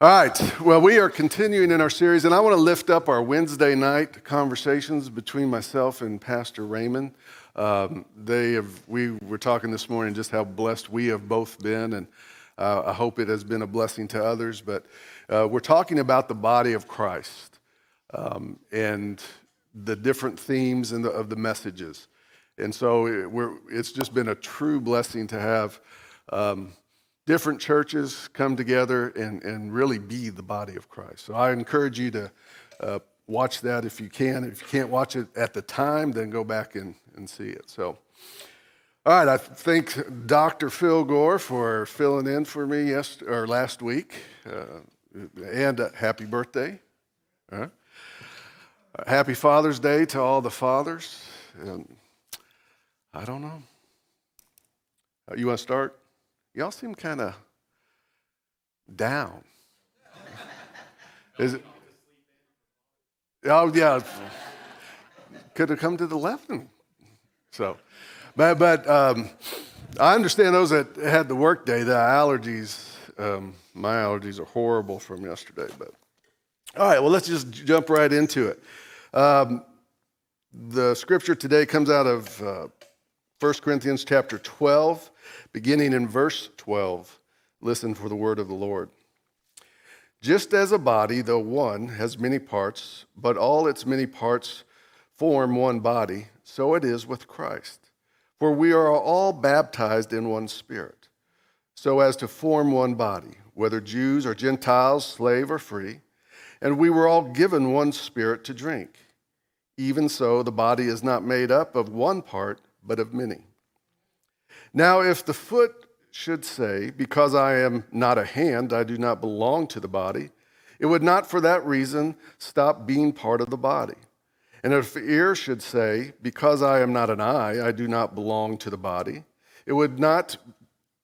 All right. Well, we are continuing in our series, and I want to lift up our Wednesday night conversations between myself and Pastor Raymond. Um, they have, we were talking this morning just how blessed we have both been, and uh, I hope it has been a blessing to others. But uh, we're talking about the body of Christ um, and the different themes and the, of the messages. And so it, it's just been a true blessing to have. Um, different churches come together and, and really be the body of Christ. So I encourage you to uh, watch that if you can. If you can't watch it at the time, then go back and, and see it. So, all right, I thank Dr. Phil Gore for filling in for me or last week. Uh, and uh, happy birthday. Uh, happy Father's Day to all the fathers. And I don't know. Uh, you want to start? Y'all seem kind of down. Is it? Oh, yeah. Could have come to the left. And, so, but, but um, I understand those that had the work day, the allergies, um, my allergies are horrible from yesterday. But all right, well, let's just jump right into it. Um, the scripture today comes out of uh, 1 Corinthians chapter 12, beginning in verse 12. Listen for the word of the Lord. Just as a body, though one, has many parts, but all its many parts form one body, so it is with Christ. For we are all baptized in one spirit, so as to form one body, whether Jews or Gentiles, slave or free, and we were all given one spirit to drink. Even so, the body is not made up of one part but of many. Now, if the foot should say, Because I am not a hand, I do not belong to the body, it would not for that reason stop being part of the body. And if the ear should say, Because I am not an eye, I do not belong to the body, it would not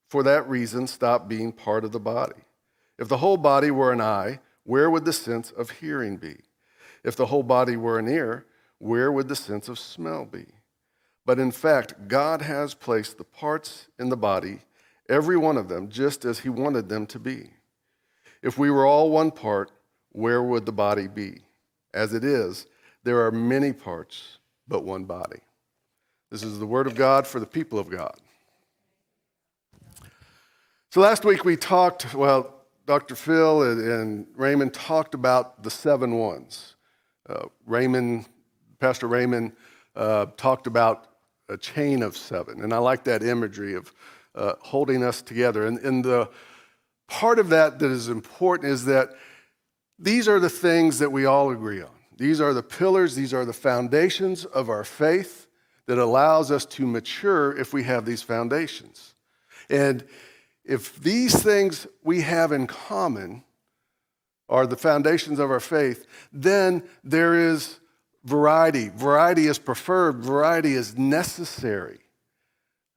for that reason stop being part of the body. If the whole body were an eye, where would the sense of hearing be? If the whole body were an ear, where would the sense of smell be? But in fact, God has placed the parts in the body, every one of them, just as He wanted them to be. If we were all one part, where would the body be? As it is, there are many parts, but one body. This is the word of God for the people of God. So last week we talked, well, Dr. Phil and, Raymond talked about the seven ones. Uh, Raymond, Pastor Raymond, uh, talked about a chain of seven. And I like that imagery of uh, holding us together. And, and the part of that that is important is that these are the things that we all agree on. These are the pillars, these are the foundations of our faith that allows us to mature if we have these foundations. And if these things we have in common are the foundations of our faith, then there is variety. Variety is preferred, variety is necessary.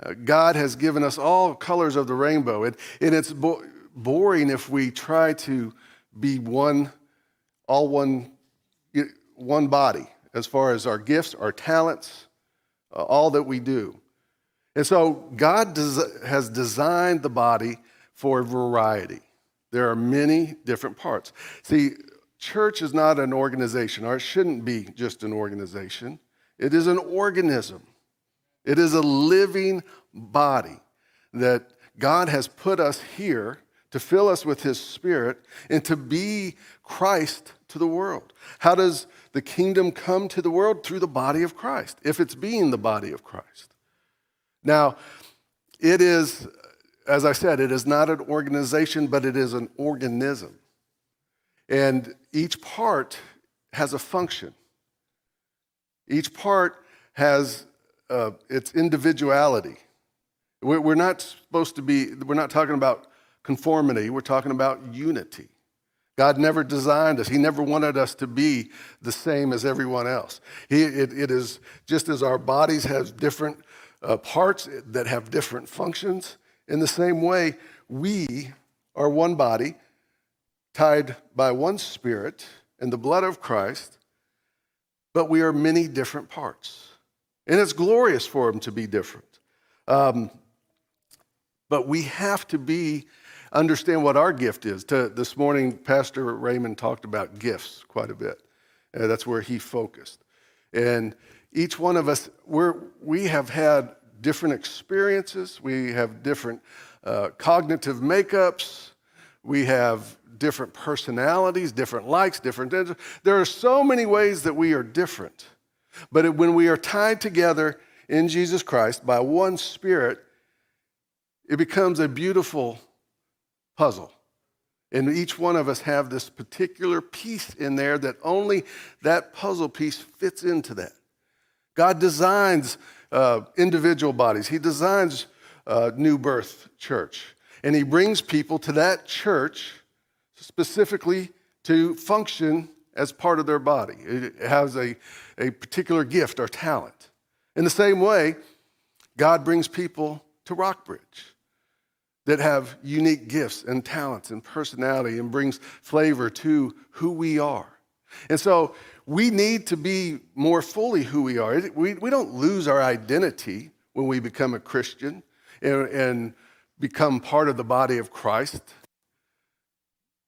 Uh, God has given us all colors of the rainbow, and, and it's bo- boring if we try to be one, all one, one body as far as our gifts, our talents, uh, all that we do. And so God des- has designed the body for variety. There are many different parts. See, Church is not an organization, or it shouldn't be just an organization. It is an organism, it is a living body that God has put us here to fill us with His Spirit and to be Christ to the world. How does the kingdom come to the world? Through the body of Christ, if it's being the body of Christ. Now, it is, as I said, it is not an organization, but it is an organism. And each part has a function. Each part has uh, its individuality. We're not supposed to be, we're not talking about conformity, we're talking about unity. God never designed us. He never wanted us to be the same as everyone else. He, it, it is just as our bodies have different uh, parts that have different functions, in the same way, we are one body tied by one Spirit and the blood of Christ, but we are many different parts. And it's glorious for them to be different. Um, but we have to be understand what our gift is. To, this morning, Pastor Raymond talked about gifts quite a bit. Uh, that's where he focused. And each one of us, we're, we have had different experiences, we have different uh, cognitive makeups, we have different personalities, different likes, different. There are so many ways that we are different. But when we are tied together in Jesus Christ by one Spirit, it becomes a beautiful puzzle. And each one of us have this particular piece in there that only that puzzle piece fits into that. God designs uh, individual bodies. He designs uh, New Birth Church. And He brings people to that church specifically to function as part of their body. It has a, a particular gift or talent. In the same way, God brings people to Rockbridge that have unique gifts and talents and personality and brings flavor to who we are. And so we need to be more fully who we are. We, we don't lose our identity when we become a Christian and, and become part of the body of Christ.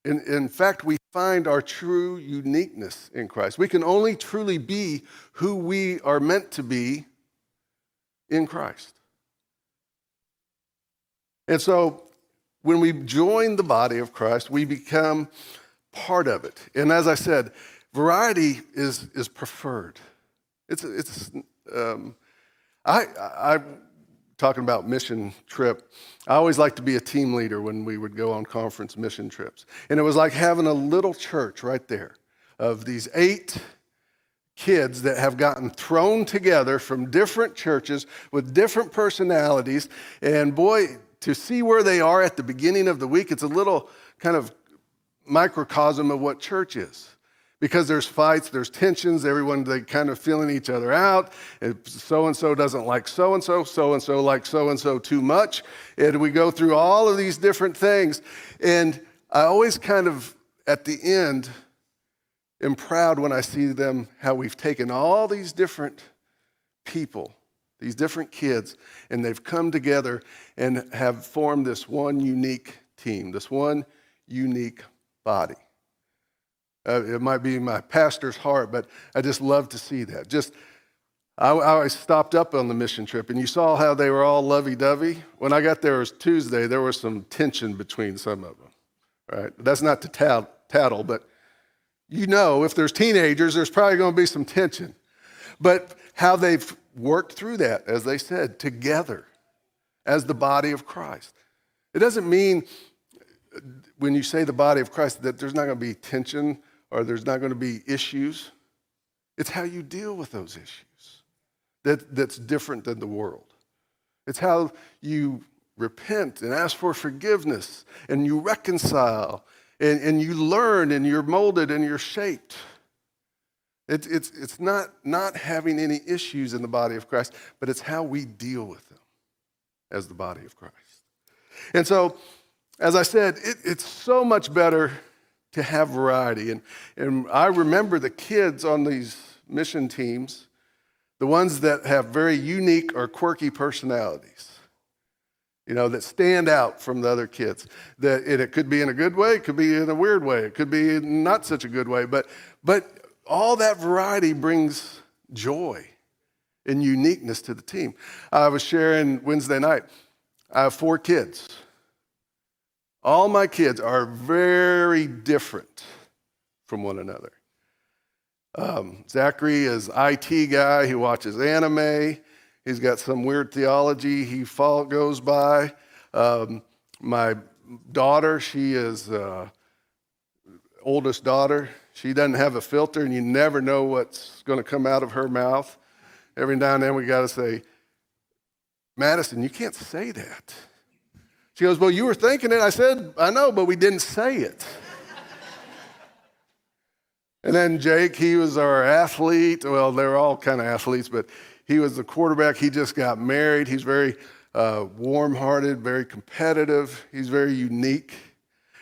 In, in fact, we find our true uniqueness in Christ. We can only truly be who we are meant to be in Christ. And so when we join the body of Christ, we become part of it. And as I said, variety is, is preferred. It's, it's um, I, I, talking about mission trip, I always like to be a team leader when we would go on conference mission trips. And it was like having a little church right there of these eight kids that have gotten thrown together from different churches with different personalities. And boy, to see where they are at the beginning of the week, it's a little kind of microcosm of what church is. Because there's fights, there's tensions, everyone they kind of feeling each other out. So and so doesn't like so and so, so and so like so and so too much. And we go through all of these different things. And I always kind of, at the end, am proud when I see them, how we've taken all these different people these different kids, and they've come together and have formed this one unique team, this one unique body. Uh, it might be my pastor's heart, but I just love to see that. Just, I, I stopped up on the mission trip, and you saw how they were all lovey-dovey. When I got there, it was Tuesday. There was some tension between some of them. Right? That's not to tattle, but you know, if there's teenagers, there's probably going to be some tension. But how they've worked through that, as they said, together as the body of Christ. It doesn't mean when you say the body of Christ that there's not going to be tension or there's not going to be issues. It's how you deal with those issues that, that's different than the world. It's how you repent and ask for forgiveness and you reconcile and, and you learn and you're molded and you're shaped. It, it's it's not, not having any issues in the body of Christ, but it's how we deal with them as the body of Christ. And so, as I said, it, it's so much better to have variety. And, and I remember the kids on these mission teams, the ones that have very unique or quirky personalities you know, that stand out from the other kids. That it, it, could be in a good way, it could be in a weird way, it could be not such a good way, but but all that variety brings joy and uniqueness to the team. I was sharing Wednesday night. I have four kids. All my kids are very different from one another. Um, Zachary is IT guy. He watches anime. He's got some weird theology he fall, goes by. Um, my daughter, she is uh, oldest daughter. She doesn't have a filter, and you never know what's going to come out of her mouth. Every now and then we got to say, Madison, you can't say that. She goes, Well, you were thinking it. I said, I know, but we didn't say it. and then Jake, he was our athlete. Well, they're all kind of athletes, but he was the quarterback. He just got married. He's very uh, warm hearted, very competitive. He's very unique.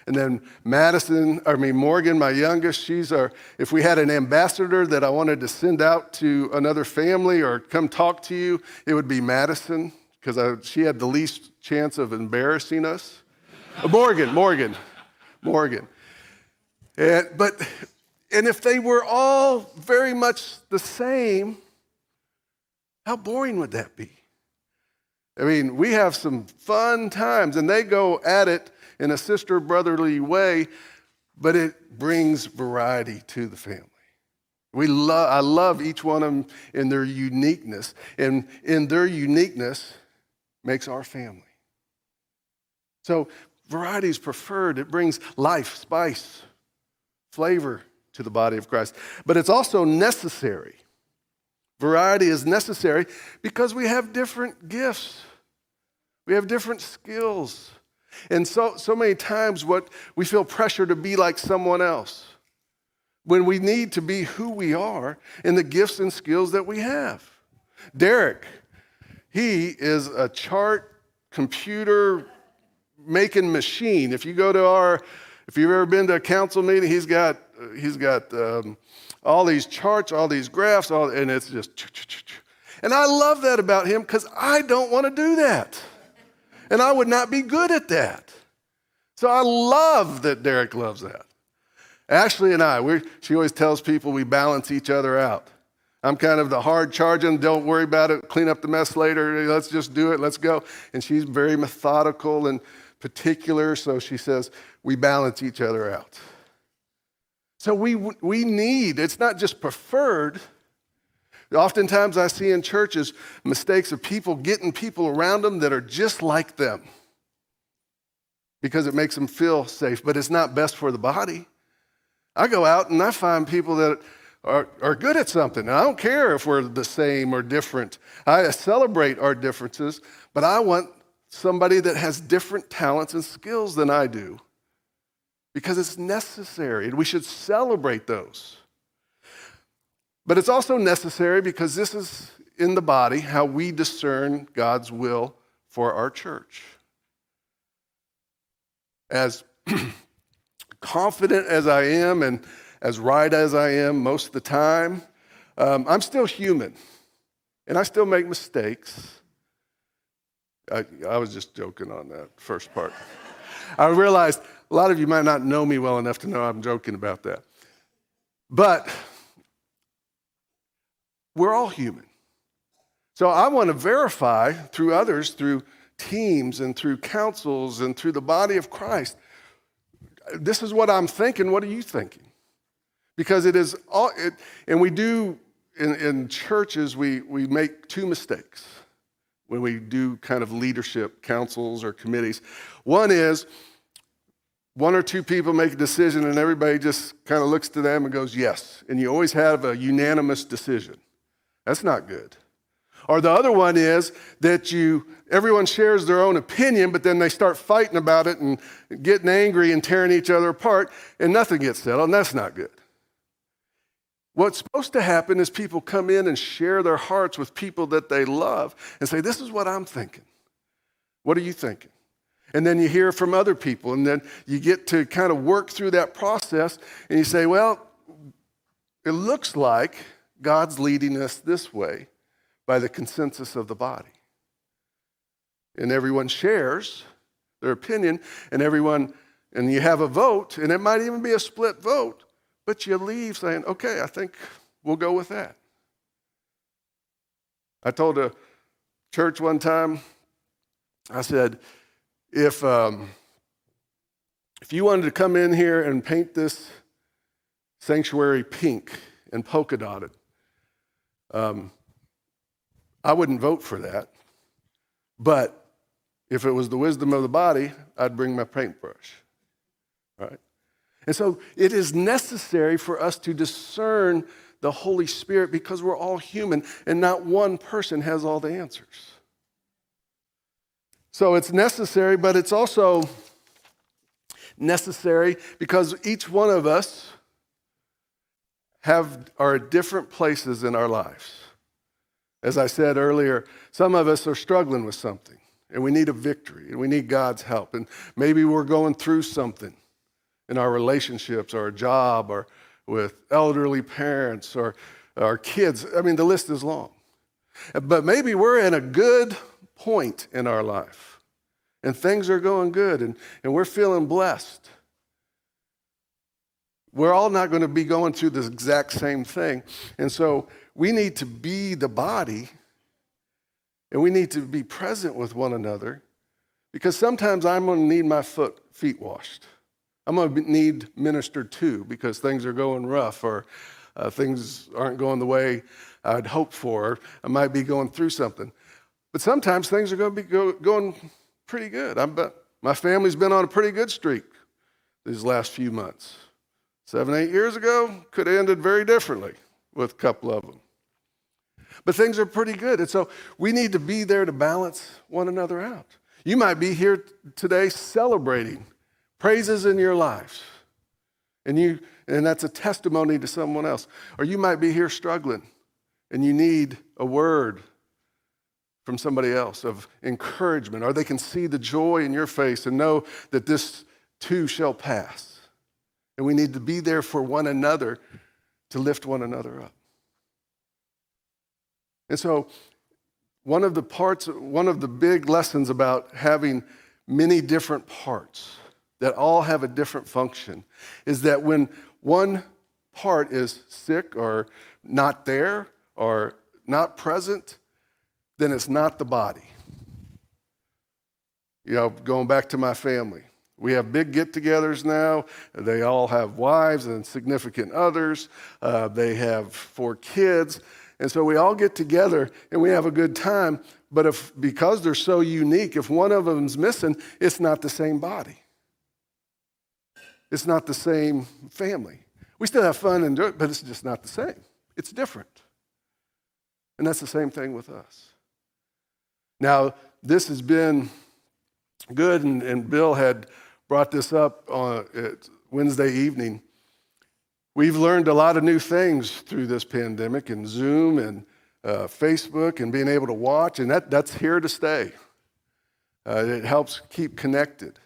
And then Madison, I mean, Morgan, my youngest, she's our, if we had an ambassador that I wanted to send out to another family or come talk to you, it would be Madison, because she had the least chance of embarrassing us. Morgan, Morgan, Morgan. And, but, and if they were all very much the same, how boring would that be? I mean, we have some fun times, and they go at it in a sister brotherly way, but it brings variety to the family. We love, I love each one of them in their uniqueness, and in their uniqueness makes our family. So variety is preferred. It brings life, spice, flavor to the body of Christ. But it's also necessary. Variety is necessary because we have different gifts. We have different skills. And so, so many times what we feel pressure to be like someone else when we need to be who we are in the gifts and skills that we have. Derek, he is a chart computer making machine. If you go to our, if you've ever been to a council meeting, he's got, he's got um, all these charts, all these graphs, all, and it's just, and I love that about him because I don't want to do that. And I would not be good at that. So I love that Derek loves that. Ashley and I, she always tells people we balance each other out. I'm kind of the hard charging, don't worry about it, clean up the mess later, let's just do it, let's go. And she's very methodical and particular, so she says we balance each other out. So we, we need, it's not just preferred. Oftentimes I see in churches mistakes of people getting people around them that are just like them because it makes them feel safe, but it's not best for the body. I go out and I find people that are, are good at something. And I don't care if we're the same or different. I celebrate our differences, but I want somebody that has different talents and skills than I do because it's necessary and we should celebrate those. But it's also necessary because this is in the body how we discern God's will for our church. As confident as I am and as right as I am most of the time, um, I'm still human and I still make mistakes. I, I was just joking on that first part. I realized a lot of you might not know me well enough to know I'm joking about that. But we're all human. So I want to verify through others, through teams and through councils and through the body of Christ this is what I'm thinking. What are you thinking? Because it is all, it, and we do in, in churches, we, we make two mistakes when we do kind of leadership councils or committees. One is one or two people make a decision and everybody just kind of looks to them and goes, yes. And you always have a unanimous decision. That's not good. Or the other one is that you everyone shares their own opinion, but then they start fighting about it and getting angry and tearing each other apart, and nothing gets settled, and that's not good. What's supposed to happen is people come in and share their hearts with people that they love and say, This is what I'm thinking. What are you thinking? And then you hear from other people, and then you get to kind of work through that process, and you say, Well, it looks like God's leading us this way by the consensus of the body. And everyone shares their opinion, and everyone, and you have a vote, and it might even be a split vote, but you leave saying, okay, I think we'll go with that. I told a church one time, I said, if, um, if you wanted to come in here and paint this sanctuary pink and polka dotted, um, I wouldn't vote for that. But if it was the wisdom of the body, I'd bring my paintbrush. And so it is necessary for us to discern the Holy Spirit because we're all human and not one person has all the answers. So it's necessary, but it's also necessary because each one of us have are different places in our lives. As I said earlier, some of us are struggling with something and we need a victory and we need God's help. And maybe we're going through something in our relationships or a job or with elderly parents or our kids. I mean, the list is long. But maybe we're in a good point in our life and things are going good and, and we're feeling blessed. We're all not going to be going through the exact same thing. And so we need to be the body and we need to be present with one another because sometimes I'm going to need my foot, feet washed. I'm going to need minister to because things are going rough or uh, things aren't going the way I'd hoped for. I might be going through something. But sometimes things are going to be go, going pretty good. I'm, my family's been on a pretty good streak these last few months. Seven, eight years ago, could have ended very differently with a couple of them. But things are pretty good. And so we need to be there to balance one another out. You might be here today celebrating praises in your lives. And you and that's a testimony to someone else. Or you might be here struggling and you need a word from somebody else of encouragement, or they can see the joy in your face and know that this too shall pass. And we need to be there for one another to lift one another up. And so, one of the parts, one of the big lessons about having many different parts that all have a different function is that when one part is sick or not there or not present, then it's not the body. You know, going back to my family, we have big get togethers now. They all have wives and significant others, uh, they have four kids. And so we all get together and we have a good time. But if, because they're so unique, if one of them's missing, it's not the same body. It's not the same family. We still have fun and do it, but it's just not the same. It's different. And that's the same thing with us. Now, this has been good, and, and Bill had brought this up on Wednesday evening. We've learned a lot of new things through this pandemic and Zoom and uh, Facebook and being able to watch, and that, that's here to stay. Uh, it helps keep connected.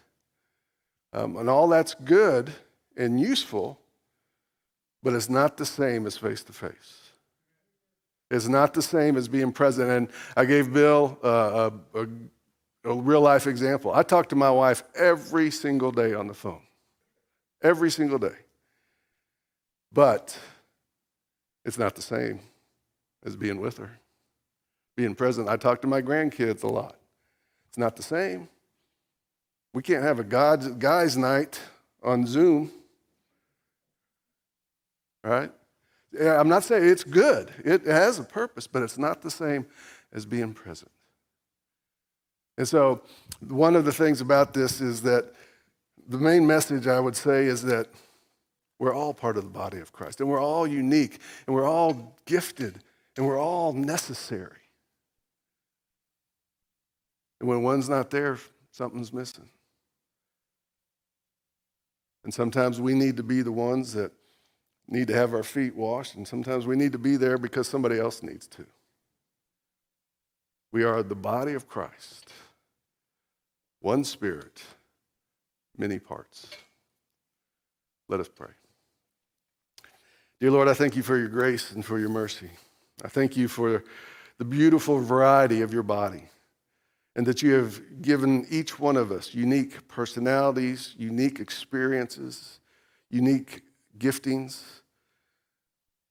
Um, and all that's good and useful, but it's not the same as face to face. It's not the same as being present. And I gave Bill uh, a, a, a real life example. I talk to my wife every single day on the phone, every single day. But it's not the same as being with her. Being present, I talk to my grandkids a lot. It's not the same. We can't have a God's, guy's night on Zoom, right? I'm not saying it's good. It has a purpose, but it's not the same as being present. And so, one of the things about this is that the main message I would say is that we're all part of the body of Christ, and we're all unique, and we're all gifted, and we're all necessary. And when one's not there, something's missing. And sometimes we need to be the ones that need to have our feet washed, and sometimes we need to be there because somebody else needs to. We are the body of Christ, one spirit, many parts. Let us pray. Dear Lord, I thank you for your grace and for your mercy. I thank you for the beautiful variety of your body and that you have given each one of us unique personalities, unique experiences, unique giftings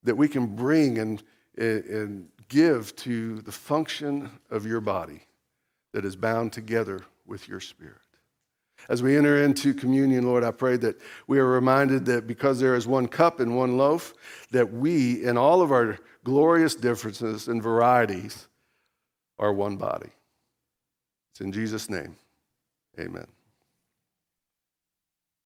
that we can bring and, and give to the function of your body that is bound together with your spirit. As we enter into communion, Lord, I pray that we are reminded that because there is one cup and one loaf, that we, in all of our glorious differences and varieties, are one body. It's in Jesus' name. Amen.